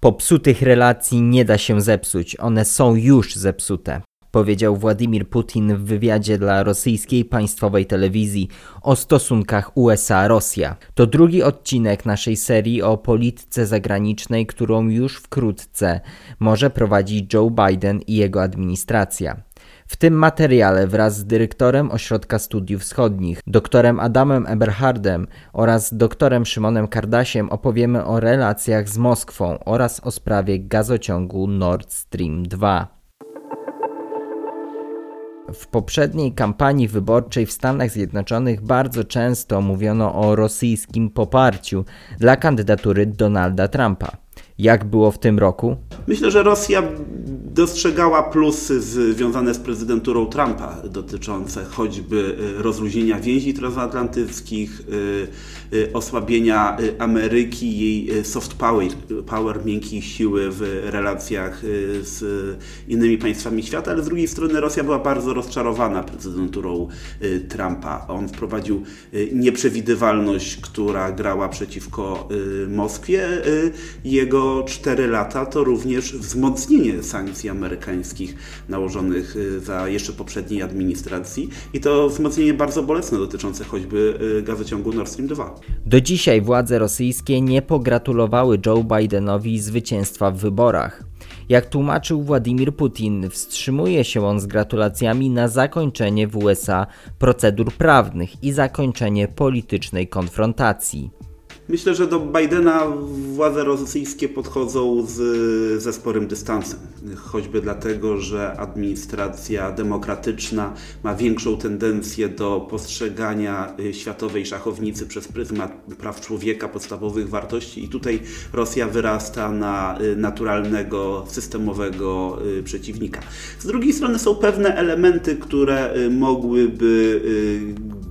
Popsutych relacji nie da się zepsuć, one są już zepsute powiedział Władimir Putin w wywiadzie dla rosyjskiej państwowej telewizji o stosunkach USA-Rosja. To drugi odcinek naszej serii o polityce zagranicznej, którą już wkrótce może prowadzić Joe Biden i jego administracja. W tym materiale wraz z dyrektorem Ośrodka Studiów Wschodnich, doktorem Adamem Eberhardem oraz doktorem Szymonem Kardasiem opowiemy o relacjach z Moskwą oraz o sprawie gazociągu Nord Stream 2. W poprzedniej kampanii wyborczej w Stanach Zjednoczonych bardzo często mówiono o rosyjskim poparciu dla kandydatury Donalda Trumpa. Jak było w tym roku? Myślę, że Rosja dostrzegała plusy związane z prezydenturą Trumpa, dotyczące choćby y, rozluźnienia więzi transatlantyckich, y, y, osłabienia Ameryki, jej soft power, power miękkiej siły w relacjach z innymi państwami świata, ale z drugiej strony Rosja była bardzo rozczarowana prezydenturą Trumpa. On wprowadził nieprzewidywalność, która grała przeciwko Moskwie. Jego cztery lata to również wzmocnienie sankcji amerykańskich nałożonych y, za jeszcze poprzedniej administracji i to wzmocnienie bardzo bolesne dotyczące choćby y, gazociągu Nord Stream 2. Do dzisiaj władze rosyjskie nie pogratulowały Joe Bidenowi zwycięstwa w wyborach. Jak tłumaczył Władimir Putin, wstrzymuje się on z gratulacjami na zakończenie w USA procedur prawnych i zakończenie politycznej konfrontacji. Myślę, że do Bidena władze rosyjskie podchodzą z, ze sporym dystansem. Choćby dlatego, że administracja demokratyczna ma większą tendencję do postrzegania y, światowej szachownicy przez pryzmat praw człowieka, podstawowych wartości, i tutaj Rosja wyrasta na y, naturalnego, systemowego y, przeciwnika. Z drugiej strony są pewne elementy, które mogłyby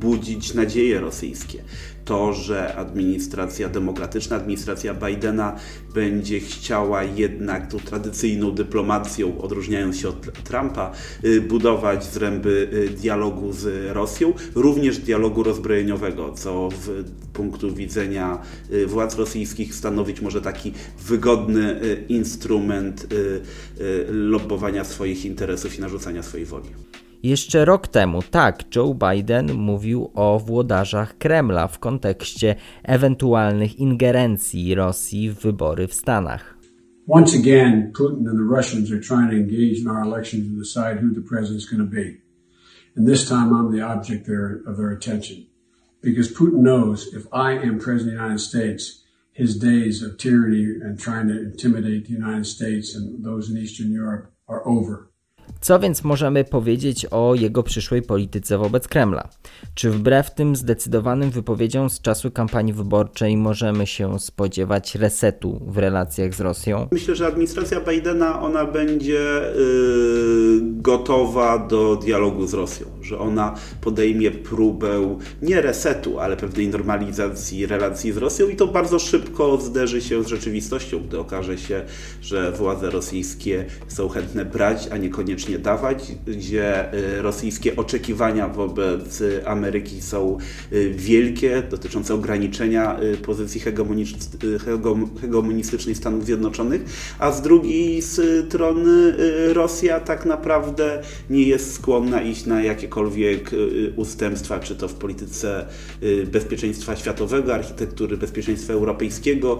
budzić nadzieje rosyjskie to, że administracja demokratyczna, administracja Bidena będzie chciała jednak tą tradycyjną dyplomacją, odróżniając się od Trumpa, y, budować zręby y, dialogu z Rosją, również dialogu rozbrojeniowego, co w punktu widzenia y, władz rosyjskich stanowić może taki wygodny instrument lobbowania swoich interesów i narzucania swojej woli. Jeszcze rok temu, tak, Joe Biden mówił o włodarzach Kremla w kontekście ewentualnych ingerencji Rosji w wybory w Stanach. Once again, Putin and the Russians are trying to engage in our elections to decide who the president is going to be. And this time I'm the object of their attention. Because Putin knows if I am president of the United States, his days of tyranny and trying to intimidate the United States and those in Eastern Europe are over. Co więc możemy powiedzieć o jego przyszłej polityce wobec Kremla? Czy wbrew tym zdecydowanym wypowiedziom z czasu kampanii wyborczej możemy się spodziewać resetu w relacjach z Rosją? Myślę, że administracja Bidena ona będzie yy, gotowa do dialogu z Rosją, że ona podejmie próbę nie resetu, ale pewnej normalizacji relacji z Rosją i to bardzo szybko zderzy się z rzeczywistością, gdy okaże się, że władze rosyjskie są chętne brać, a niekoniecznie nie dawać, gdzie y, rosyjskie oczekiwania wobec Ameryki są y, wielkie, dotyczące ograniczenia y, pozycji hegemonistycznej Stanów Zjednoczonych, a z drugiej strony Rosja tak naprawdę nie jest skłonna iść na jakiekolwiek ustępstwa, czy to w polityce bezpieczeństwa światowego, architektury bezpieczeństwa europejskiego,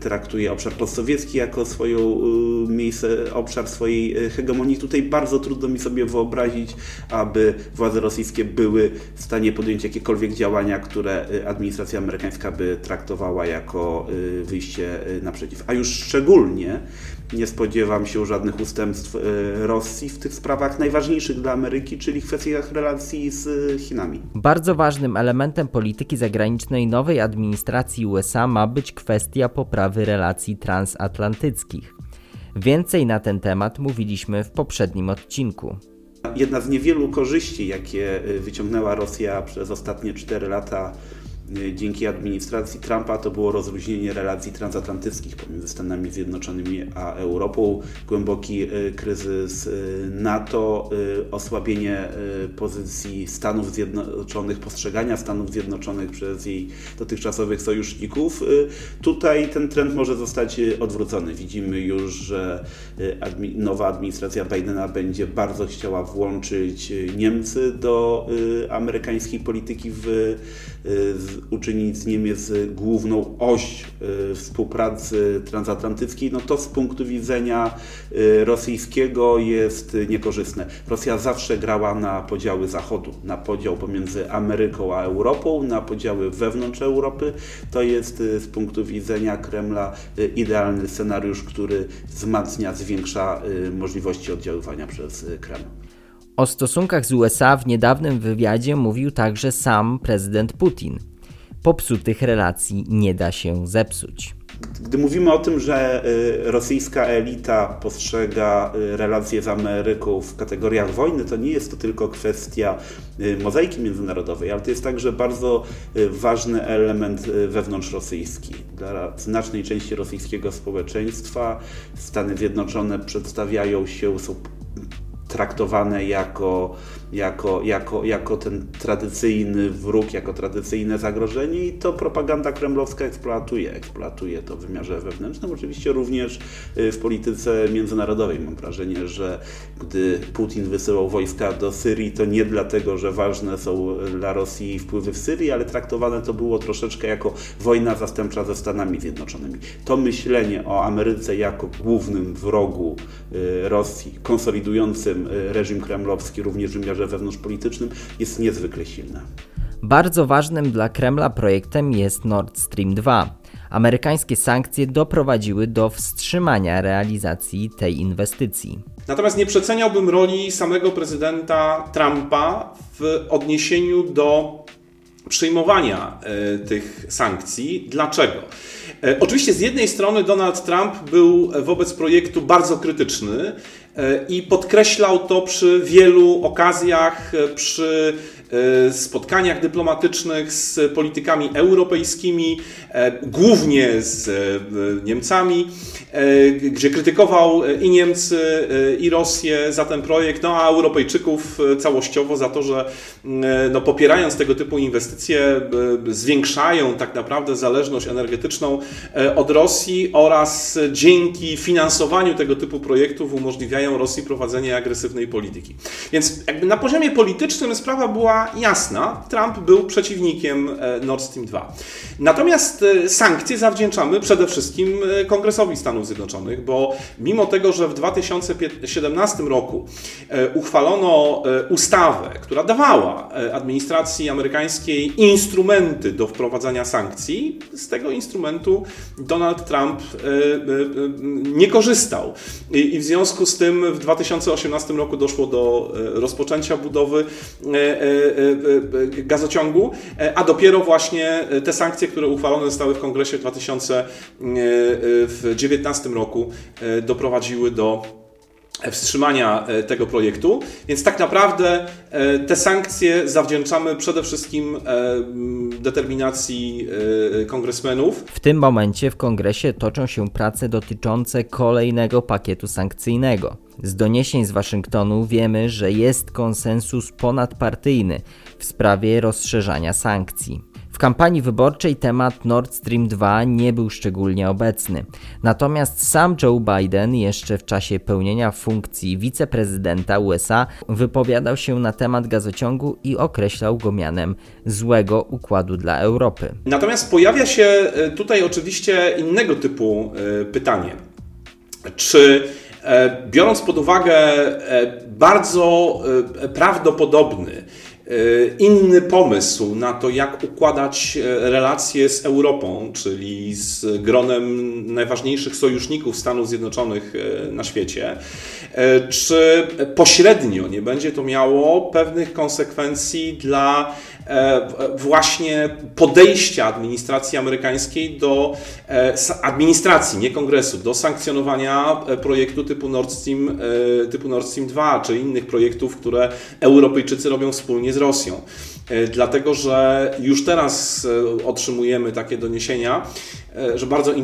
traktuje obszar postsowiecki jako swoją miejsce, obszar swojej hegemonii. Tutaj bardzo trudno mi sobie wyobrazić, aby władze rosyjskie były w stanie podjąć jakiekolwiek działania, które y, administracja amerykańska by traktowała jako y, wyjście y, naprzeciw. A już szczególnie nie spodziewam się żadnych ustępstw Rosji w tych sprawach najważniejszych dla Ameryki, czyli kwestiach relacji z Chinami. Bardzo ważnym elementem polityki zagranicznej nowej administracji USA ma być kwestia poprawy relacji transatlantyckich. Więcej na ten temat mówiliśmy w poprzednim odcinku. Jedna z niewielu korzyści, jakie y, wyciągnęła Rosja przez ostatnie 4 lata dzięki administracji Trumpa to było rozluźnienie relacji transatlantyckich pomiędzy Stanami Zjednoczonymi a Europą, głęboki kryzys NATO, osłabienie pozycji Stanów Zjednoczonych, postrzegania Stanów Zjednoczonych przez jej dotychczasowych sojuszników. Tutaj ten trend może zostać odwrócony. Widzimy już, że nowa administracja Bidena będzie bardzo chciała włączyć Niemcy do amerykańskiej polityki w uczynić z Niemiec główną oś y, współpracy transatlantyckiej, no to z punktu widzenia y, rosyjskiego jest niekorzystne. Rosja zawsze grała na podziały Zachodu, na podział pomiędzy Ameryką a Europą, na podziały wewnątrz Europy. To jest y, z punktu widzenia Kremla idealny scenariusz, który wzmacnia, zwiększa możliwości oddziaływania przez Kreml. O stosunkach z USA w niedawnym wywiadzie mówił także sam prezydent Putin. Popsutych relacji nie da się zepsuć. Gdy mówimy o tym, że y, rosyjska elita postrzega y, relacje z Ameryką w kategoriach wojny, to nie jest to tylko kwestia y, mozaiki międzynarodowej, ale to jest także bardzo ważny element wewnątrzrosyjski. Dla znacznej części rosyjskiego społeczeństwa Stany Zjednoczone przedstawiają się, są traktowane jako jako, jako, jako ten tradycyjny wróg, jako tradycyjne zagrożenie i to propaganda kremlowska eksploatuje. Eksploatuje to w wymiarze wewnętrznym, oczywiście również y, w polityce międzynarodowej. Mam wrażenie, że gdy Putin wysyłał wojska do Syrii, to nie dlatego, że ważne są dla Rosji wpływy w Syrii, ale traktowane to było troszeczkę jako wojna zastępcza ze Stanami Zjednoczonymi. To myślenie o Ameryce jako głównym wrogu y, Rosji, konsolidującym y, reżim kremlowski również w wymiarze wymiarze wewnątrzpolitycznym jest niezwykle silna. Bardzo ważnym dla Kremla projektem jest Nord Stream 2. Amerykańskie sankcje doprowadziły do wstrzymania realizacji tej inwestycji. Natomiast nie przeceniałbym roli samego prezydenta Trumpa w odniesieniu do przyjmowania y, tych sankcji. Dlaczego? E, oczywiście z jednej strony Donald Trump był wobec projektu bardzo krytyczny e, i podkreślał to przy wielu okazjach, e, przy spotkaniach dyplomatycznych z politykami europejskimi, głównie z Niemcami, gdzie krytykował i Niemcy, i Rosję za ten projekt, no a Europejczyków całościowo za to, że no, popierając tego typu inwestycje zwiększają tak naprawdę zależność energetyczną E, od Rosji oraz dzięki finansowaniu tego typu projektów umożliwiają Rosji prowadzenie agresywnej polityki. Więc jakby na poziomie politycznym sprawa była jasna. Trump był przeciwnikiem e, Nord Stream 2. Natomiast e, sankcje zawdzięczamy przede wszystkim Kongresowi Stanów Zjednoczonych, bo mimo tego, że w 2017 roku uchwalono ustawę, która dawała administracji amerykańskiej instrumenty do wprowadzania sankcji, z tego instrumentu Donald Trump e, e, e, nie korzystał. I w związku z tym w 2018 roku doszło do rozpoczęcia budowy gazociągu, a dopiero właśnie te sankcje, które uchwalone zostały w kongresie w 2019 roku doprowadziły do wstrzymania e, tego projektu. Więc tak naprawdę e, te sankcje zawdzięczamy przede wszystkim e, determinacji kongresmenów. W tym momencie w kongresie toczą się prace dotyczące kolejnego pakietu sankcyjnego. Z doniesień z Waszyngtonu wiemy, że jest konsensus ponadpartyjny w sprawie rozszerzania sankcji. W kampanii wyborczej temat Nord Stream 2 nie był szczególnie obecny. Natomiast sam Joe Biden jeszcze w czasie pełnienia funkcji wiceprezydenta USA wypowiadał się na temat gazociągu i określał go mianem złego układu dla Europy. Natomiast pojawia się e, tutaj oczywiście innego typu e, pytanie. Czy e, biorąc pod uwagę bardzo prawdopodobny inny pomysł na to, jak układać e, relacje z Europą, czyli z gronem najważniejszych sojuszników Stanów Zjednoczonych e, na świecie, czy pośrednio nie będzie to miało pewnych konsekwencji dla E, właśnie podejścia administracji amerykańskiej do e, administracji, nie kongresu, do sankcjonowania e, projektu typu Nord Stream, typu Nord Stream 2 czy innych projektów, które Europejczycy robią wspólnie z Rosją. dlatego że już teraz otrzymujemy takie doniesienia, że bardzo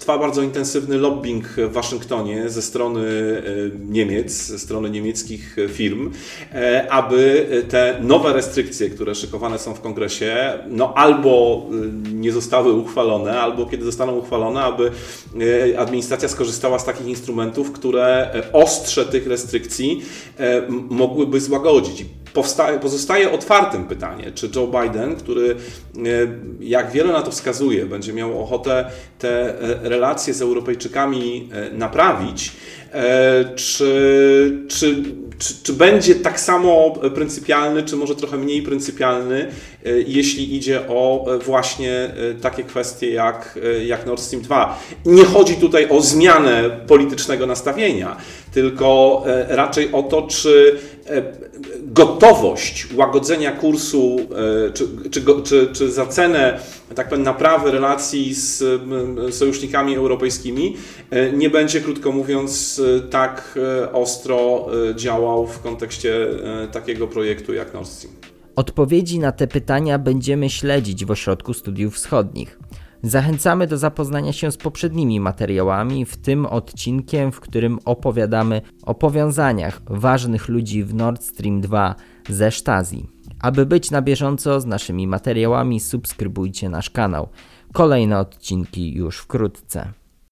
trwa bardzo intensywny lobbying w Waszyngtonie ze strony Niemiec, ze strony niemieckich firm, aby te nowe restrykcje, które szykowane są w kongresie, no albo nie zostały uchwalone, albo kiedy zostaną uchwalone, aby administracja skorzystała z takich instrumentów, które ostrze tych restrykcji mogłyby złagodzić. Pozostaje otwartym pytanie, czy Joe Biden, który jak wiele na to wskazuje, będzie miał ochotę te relacje z Europejczykami naprawić, czy, czy, czy, czy, będzie tak samo pryncypialny, czy może trochę mniej pryncypialny, jeśli idzie o właśnie takie kwestie jak, jak Nord Stream 2. Nie chodzi tutaj o zmianę politycznego nastawienia, tylko raczej o to, czy gotowość łagodzenia kursu, czy, czy, czy, czy za cenę tak powiem, naprawy relacji z sojusznikami europejskimi nie będzie, krótko mówiąc, tak ostro działał w kontekście takiego projektu jak Nord Stream. Odpowiedzi na te pytania będziemy śledzić w Ośrodku Studiów Wschodnich. Zachęcamy do zapoznania się z poprzednimi materiałami, w tym odcinkiem, w którym opowiadamy o powiązaniach ważnych ludzi w Nord Stream 2 ze Stasi. Aby być na bieżąco z naszymi materiałami, subskrybujcie nasz kanał. Kolejne odcinki już wkrótce.